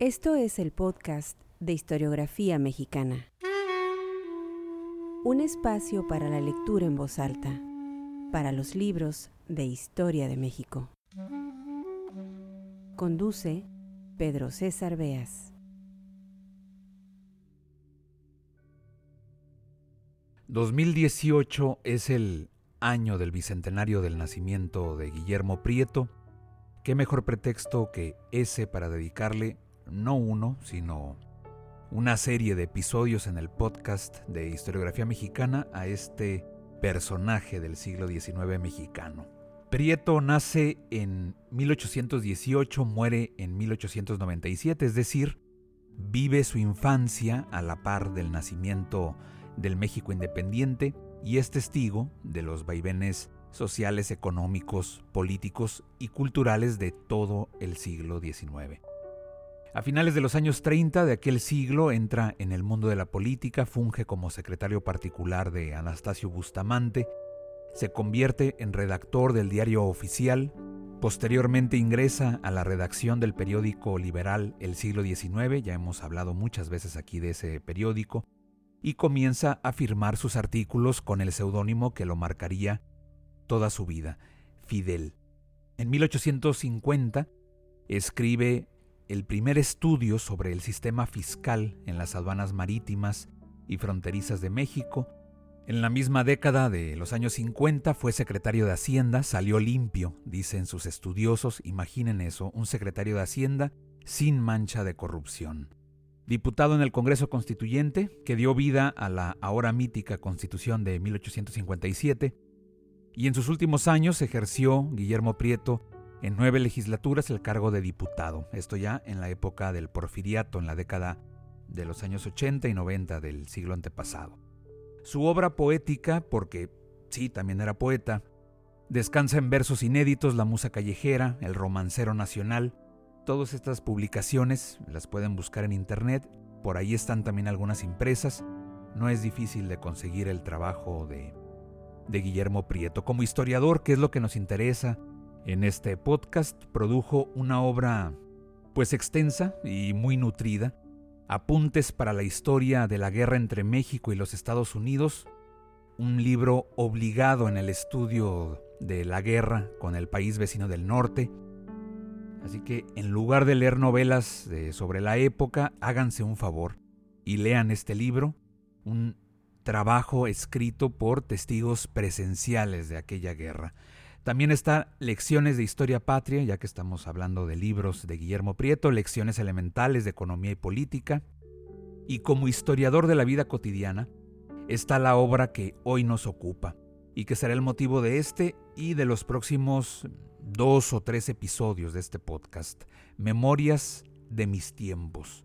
Esto es el podcast de historiografía mexicana. Un espacio para la lectura en voz alta, para los libros de historia de México. Conduce Pedro César Beas. ...2018 es el año del bicentenario del nacimiento de Guillermo Prieto, qué mejor pretexto que ese para dedicarle no uno, sino una serie de episodios en el podcast de historiografía mexicana a este personaje del siglo XIX mexicano. Prieto nace en 1818, muere en 1897, es decir, vive su infancia a la par del nacimiento del México independiente y es testigo de los vaivenes sociales, económicos, políticos y culturales de todo el siglo XIX. A finales de los años 30 de aquel siglo entra en el mundo de la política, funge como secretario particular de Anastasio Bustamante, se convierte en redactor del diario oficial, posteriormente ingresa a la redacción del periódico liberal El siglo XIX, ya hemos hablado muchas veces aquí de ese periódico, y comienza a firmar sus artículos con el seudónimo que lo marcaría toda su vida, Fidel. En 1850 escribe el primer estudio sobre el sistema fiscal en las aduanas marítimas y fronterizas de México. En la misma década de los años 50 fue secretario de Hacienda, salió limpio, dicen sus estudiosos, imaginen eso, un secretario de Hacienda sin mancha de corrupción diputado en el Congreso Constituyente, que dio vida a la ahora mítica Constitución de 1857, y en sus últimos años ejerció Guillermo Prieto en nueve legislaturas el cargo de diputado, esto ya en la época del porfiriato, en la década de los años 80 y 90 del siglo antepasado. Su obra poética, porque sí, también era poeta, descansa en versos inéditos La Musa Callejera, El Romancero Nacional, Todas estas publicaciones las pueden buscar en internet, por ahí están también algunas impresas. No es difícil de conseguir el trabajo de, de Guillermo Prieto. Como historiador, que es lo que nos interesa en este podcast, produjo una obra pues extensa y muy nutrida, Apuntes para la historia de la guerra entre México y los Estados Unidos, un libro obligado en el estudio de la guerra con el país vecino del norte, Así que en lugar de leer novelas sobre la época, háganse un favor y lean este libro, un trabajo escrito por testigos presenciales de aquella guerra. También está Lecciones de Historia Patria, ya que estamos hablando de libros de Guillermo Prieto, Lecciones Elementales de Economía y Política. Y como historiador de la vida cotidiana, está la obra que hoy nos ocupa y que será el motivo de este y de los próximos dos o tres episodios de este podcast, Memorias de mis tiempos.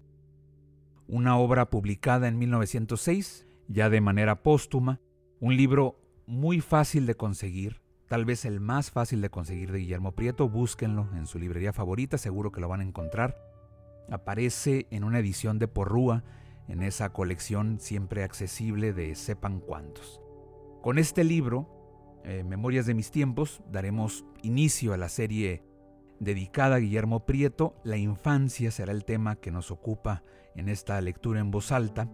Una obra publicada en 1906, ya de manera póstuma, un libro muy fácil de conseguir, tal vez el más fácil de conseguir de Guillermo Prieto, búsquenlo en su librería favorita, seguro que lo van a encontrar. Aparece en una edición de Porrúa, en esa colección siempre accesible de sepan cuántos. Con este libro eh, Memorias de mis tiempos, daremos inicio a la serie dedicada a Guillermo Prieto. La infancia será el tema que nos ocupa en esta lectura en voz alta.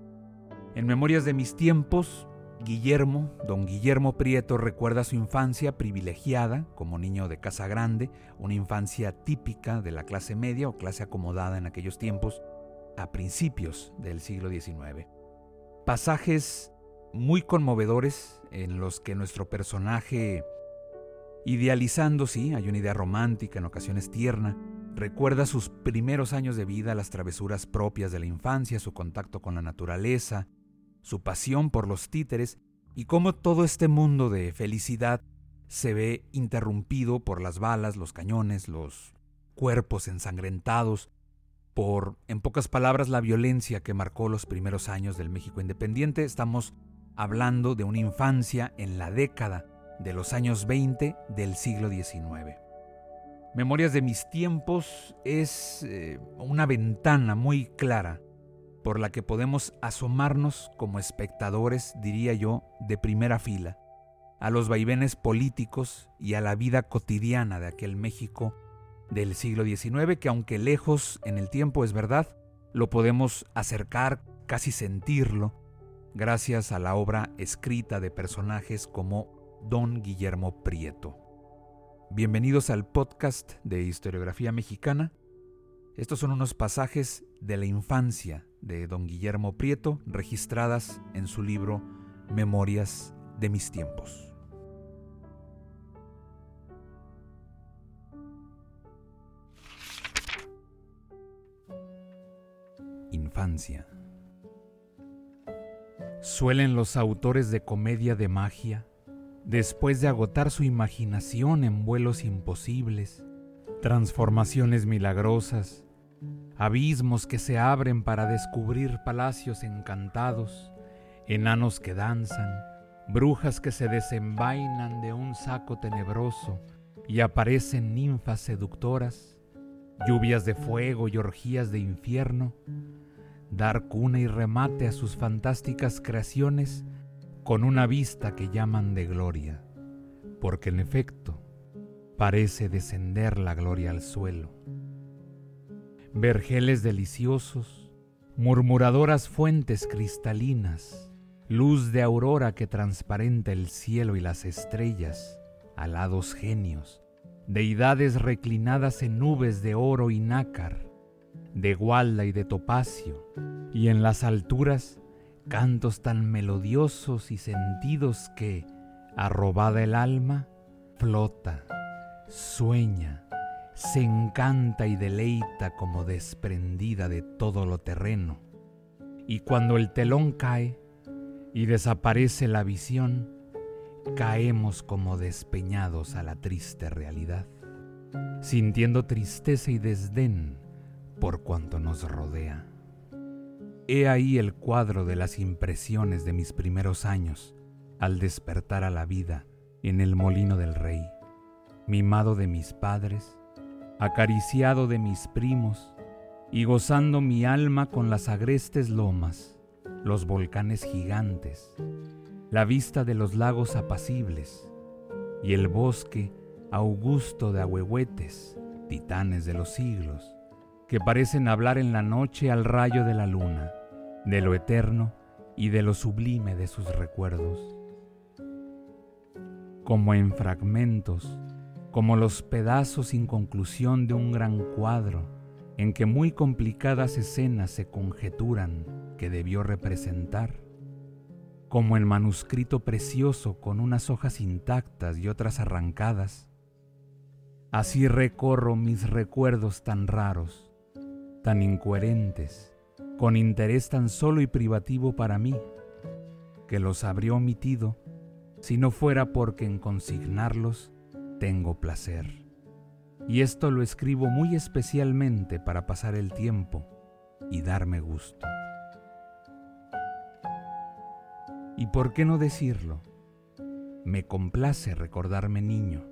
En Memorias de mis tiempos, Guillermo, don Guillermo Prieto, recuerda su infancia privilegiada como niño de casa grande, una infancia típica de la clase media o clase acomodada en aquellos tiempos, a principios del siglo XIX. Pasajes muy conmovedores en los que nuestro personaje, idealizando, sí, hay una idea romántica, en ocasiones tierna, recuerda sus primeros años de vida, las travesuras propias de la infancia, su contacto con la naturaleza, su pasión por los títeres y cómo todo este mundo de felicidad se ve interrumpido por las balas, los cañones, los cuerpos ensangrentados, por, en pocas palabras, la violencia que marcó los primeros años del México independiente. Estamos hablando de una infancia en la década de los años 20 del siglo XIX. Memorias de mis tiempos es eh, una ventana muy clara por la que podemos asomarnos como espectadores, diría yo, de primera fila, a los vaivenes políticos y a la vida cotidiana de aquel México del siglo XIX que aunque lejos en el tiempo es verdad, lo podemos acercar, casi sentirlo, gracias a la obra escrita de personajes como Don Guillermo Prieto. Bienvenidos al podcast de historiografía mexicana. Estos son unos pasajes de la infancia de don Guillermo Prieto registradas en su libro Memorias de mis tiempos. Infancia. Suelen los autores de comedia de magia, después de agotar su imaginación en vuelos imposibles, transformaciones milagrosas, abismos que se abren para descubrir palacios encantados, enanos que danzan, brujas que se desenvainan de un saco tenebroso y aparecen ninfas seductoras, lluvias de fuego y orgías de infierno, dar cuna y remate a sus fantásticas creaciones con una vista que llaman de gloria, porque en efecto parece descender la gloria al suelo. Vergeles deliciosos, murmuradoras fuentes cristalinas, luz de aurora que transparenta el cielo y las estrellas, alados genios, deidades reclinadas en nubes de oro y nácar, de gualda y de topacio, y en las alturas cantos tan melodiosos y sentidos que, arrobada el alma, flota, sueña, se encanta y deleita como desprendida de todo lo terreno. Y cuando el telón cae y desaparece la visión, caemos como despeñados a la triste realidad, sintiendo tristeza y desdén por cuanto nos rodea. He ahí el cuadro de las impresiones de mis primeros años al despertar a la vida en el molino del rey, mimado de mis padres, acariciado de mis primos y gozando mi alma con las agrestes lomas, los volcanes gigantes, la vista de los lagos apacibles y el bosque augusto de ahuehuetes, titanes de los siglos, que parecen hablar en la noche al rayo de la luna de lo eterno y de lo sublime de sus recuerdos. Como en fragmentos, como los pedazos sin conclusión de un gran cuadro, en que muy complicadas escenas se conjeturan que debió representar, como en manuscrito precioso con unas hojas intactas y otras arrancadas, así recorro mis recuerdos tan raros, tan incoherentes, con interés tan solo y privativo para mí, que los habría omitido si no fuera porque en consignarlos tengo placer. Y esto lo escribo muy especialmente para pasar el tiempo y darme gusto. ¿Y por qué no decirlo? Me complace recordarme niño,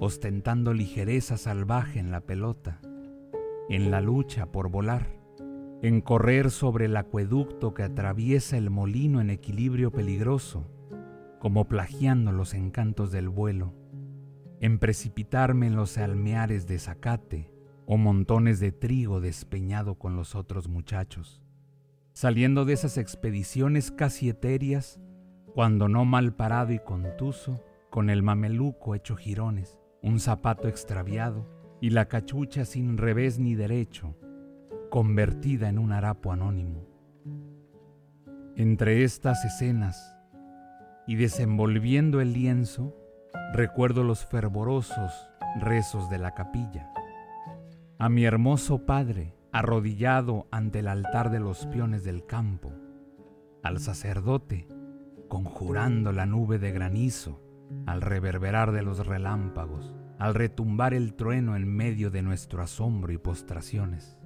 ostentando ligereza salvaje en la pelota, en la lucha por volar en correr sobre el acueducto que atraviesa el molino en equilibrio peligroso, como plagiando los encantos del vuelo, en precipitarme en los almeares de zacate o montones de trigo despeñado con los otros muchachos, saliendo de esas expediciones casi etéreas, cuando no mal parado y contuso, con el mameluco hecho jirones, un zapato extraviado y la cachucha sin revés ni derecho, convertida en un harapo anónimo. Entre estas escenas y desenvolviendo el lienzo, recuerdo los fervorosos rezos de la capilla. A mi hermoso padre arrodillado ante el altar de los peones del campo, al sacerdote conjurando la nube de granizo, al reverberar de los relámpagos, al retumbar el trueno en medio de nuestro asombro y postraciones.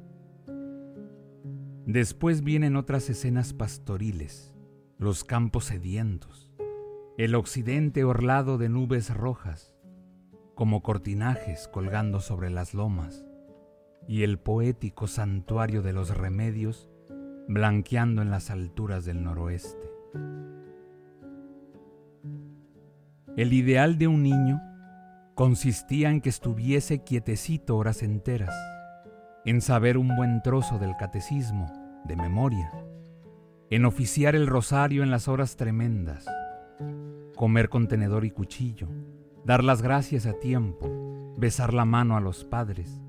Después vienen otras escenas pastoriles, los campos sedientos, el occidente orlado de nubes rojas, como cortinajes colgando sobre las lomas, y el poético santuario de los remedios blanqueando en las alturas del noroeste. El ideal de un niño consistía en que estuviese quietecito horas enteras, en saber un buen trozo del catecismo, de memoria, en oficiar el rosario en las horas tremendas, comer con tenedor y cuchillo, dar las gracias a tiempo, besar la mano a los padres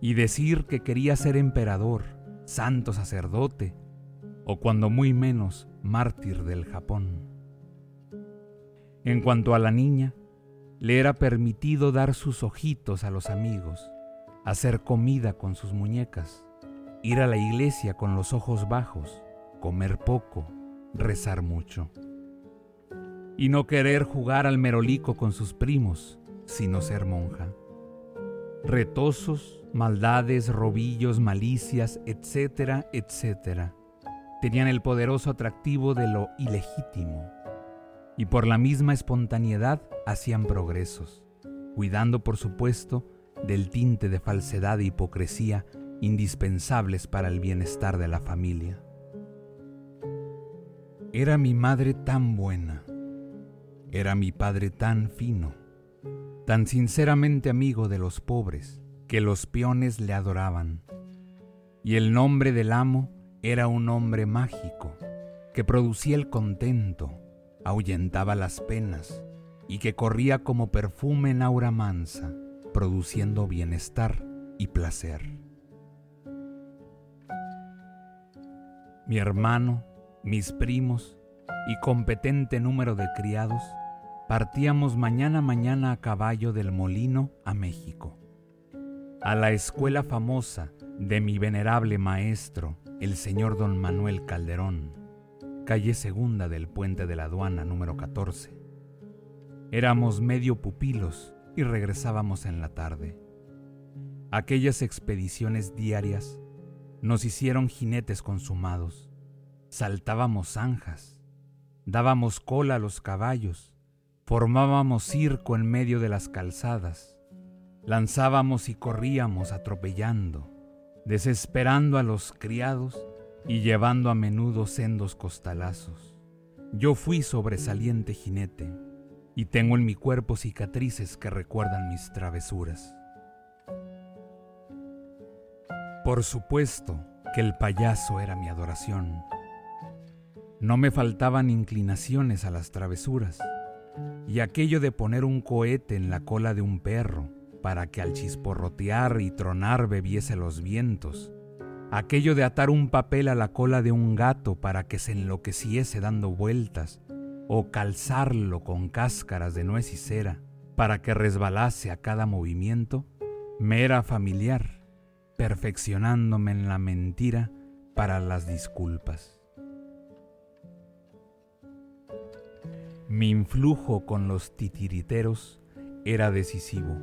y decir que quería ser emperador, santo sacerdote o cuando muy menos mártir del Japón. En cuanto a la niña, le era permitido dar sus ojitos a los amigos, hacer comida con sus muñecas, ir a la iglesia con los ojos bajos, comer poco, rezar mucho. Y no querer jugar al merolico con sus primos, sino ser monja. Retosos, maldades, robillos, malicias, etcétera, etcétera, tenían el poderoso atractivo de lo ilegítimo y por la misma espontaneidad hacían progresos, cuidando por supuesto del tinte de falsedad e hipocresía indispensables para el bienestar de la familia. Era mi madre tan buena, era mi padre tan fino, tan sinceramente amigo de los pobres, que los peones le adoraban, y el nombre del amo era un hombre mágico, que producía el contento, ahuyentaba las penas y que corría como perfume en aura mansa, produciendo bienestar y placer. Mi hermano, mis primos y competente número de criados partíamos mañana mañana a caballo del molino a México, a la escuela famosa de mi venerable maestro, el señor don Manuel Calderón calle segunda del puente de la aduana número 14. Éramos medio pupilos y regresábamos en la tarde. Aquellas expediciones diarias nos hicieron jinetes consumados. Saltábamos zanjas, dábamos cola a los caballos, formábamos circo en medio de las calzadas, lanzábamos y corríamos atropellando, desesperando a los criados y llevando a menudo sendos costalazos. Yo fui sobresaliente jinete y tengo en mi cuerpo cicatrices que recuerdan mis travesuras. Por supuesto que el payaso era mi adoración. No me faltaban inclinaciones a las travesuras y aquello de poner un cohete en la cola de un perro para que al chisporrotear y tronar bebiese los vientos aquello de atar un papel a la cola de un gato para que se enloqueciese dando vueltas, o calzarlo con cáscaras de nuez y cera para que resbalase a cada movimiento, me era familiar, perfeccionándome en la mentira para las disculpas. Mi influjo con los titiriteros era decisivo.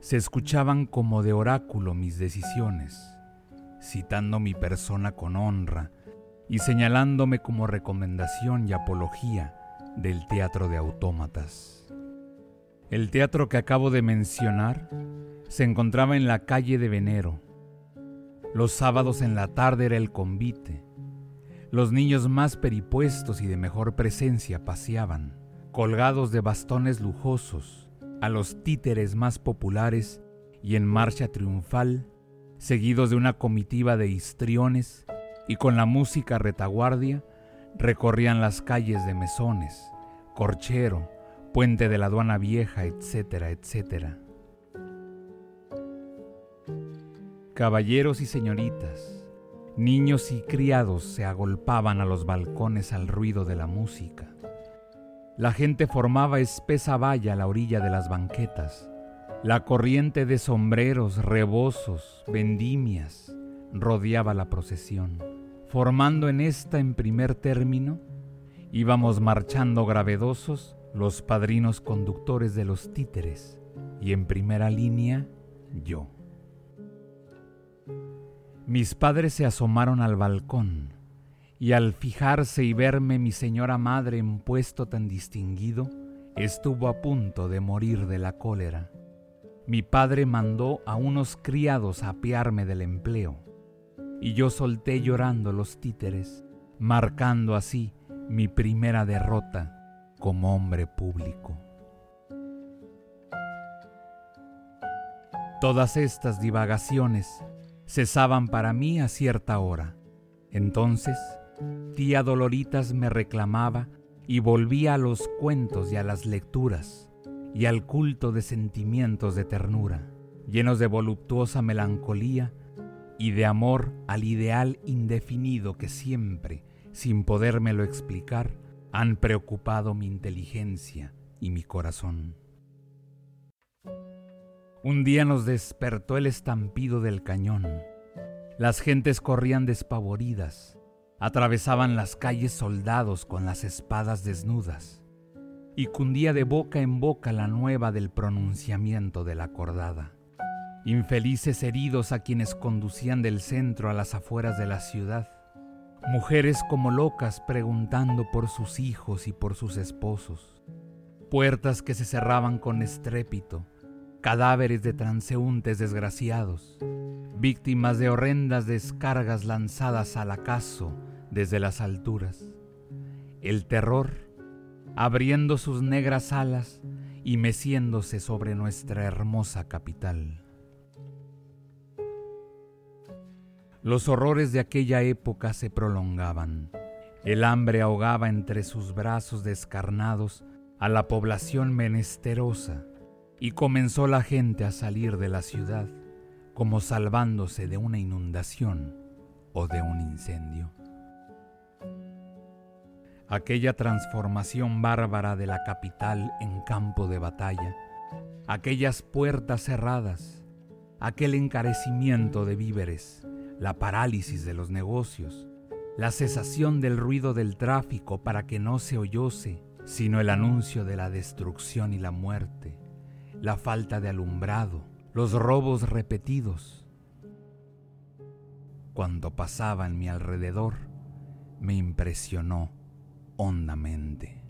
Se escuchaban como de oráculo mis decisiones citando mi persona con honra y señalándome como recomendación y apología del teatro de autómatas. El teatro que acabo de mencionar se encontraba en la calle de Venero. Los sábados en la tarde era el convite. Los niños más peripuestos y de mejor presencia paseaban, colgados de bastones lujosos, a los títeres más populares y en marcha triunfal seguidos de una comitiva de histriones y con la música retaguardia, recorrían las calles de Mesones, Corchero, Puente de la Aduana Vieja, etcétera, etcétera. Caballeros y señoritas, niños y criados se agolpaban a los balcones al ruido de la música. La gente formaba espesa valla a la orilla de las banquetas, la corriente de sombreros, rebozos, vendimias rodeaba la procesión. Formando en esta en primer término, íbamos marchando gravedosos los padrinos conductores de los títeres y en primera línea yo. Mis padres se asomaron al balcón y al fijarse y verme mi señora madre en puesto tan distinguido, estuvo a punto de morir de la cólera mi padre mandó a unos criados a apiarme del empleo, y yo solté llorando los títeres, marcando así mi primera derrota como hombre público. Todas estas divagaciones cesaban para mí a cierta hora. Entonces, tía Doloritas me reclamaba y volvía a los cuentos y a las lecturas y al culto de sentimientos de ternura, llenos de voluptuosa melancolía y de amor al ideal indefinido que siempre, sin podérmelo explicar, han preocupado mi inteligencia y mi corazón. Un día nos despertó el estampido del cañón. Las gentes corrían despavoridas, atravesaban las calles soldados con las espadas desnudas, y cundía de boca en boca la nueva del pronunciamiento de la cordada. Infelices heridos a quienes conducían del centro a las afueras de la ciudad, mujeres como locas preguntando por sus hijos y por sus esposos, puertas que se cerraban con estrépito, cadáveres de transeúntes desgraciados, víctimas de horrendas descargas lanzadas al acaso desde las alturas. El terror, abriendo sus negras alas y meciéndose sobre nuestra hermosa capital. Los horrores de aquella época se prolongaban. El hambre ahogaba entre sus brazos descarnados a la población menesterosa y comenzó la gente a salir de la ciudad como salvándose de una inundación o de un incendio. Aquella transformación bárbara de la capital en campo de batalla, aquellas puertas cerradas, aquel encarecimiento de víveres, la parálisis de los negocios, la cesación del ruido del tráfico para que no se oyose sino el anuncio de la destrucción y la muerte, la falta de alumbrado, los robos repetidos. Cuando pasaba en mi alrededor, me impresionó hondamente.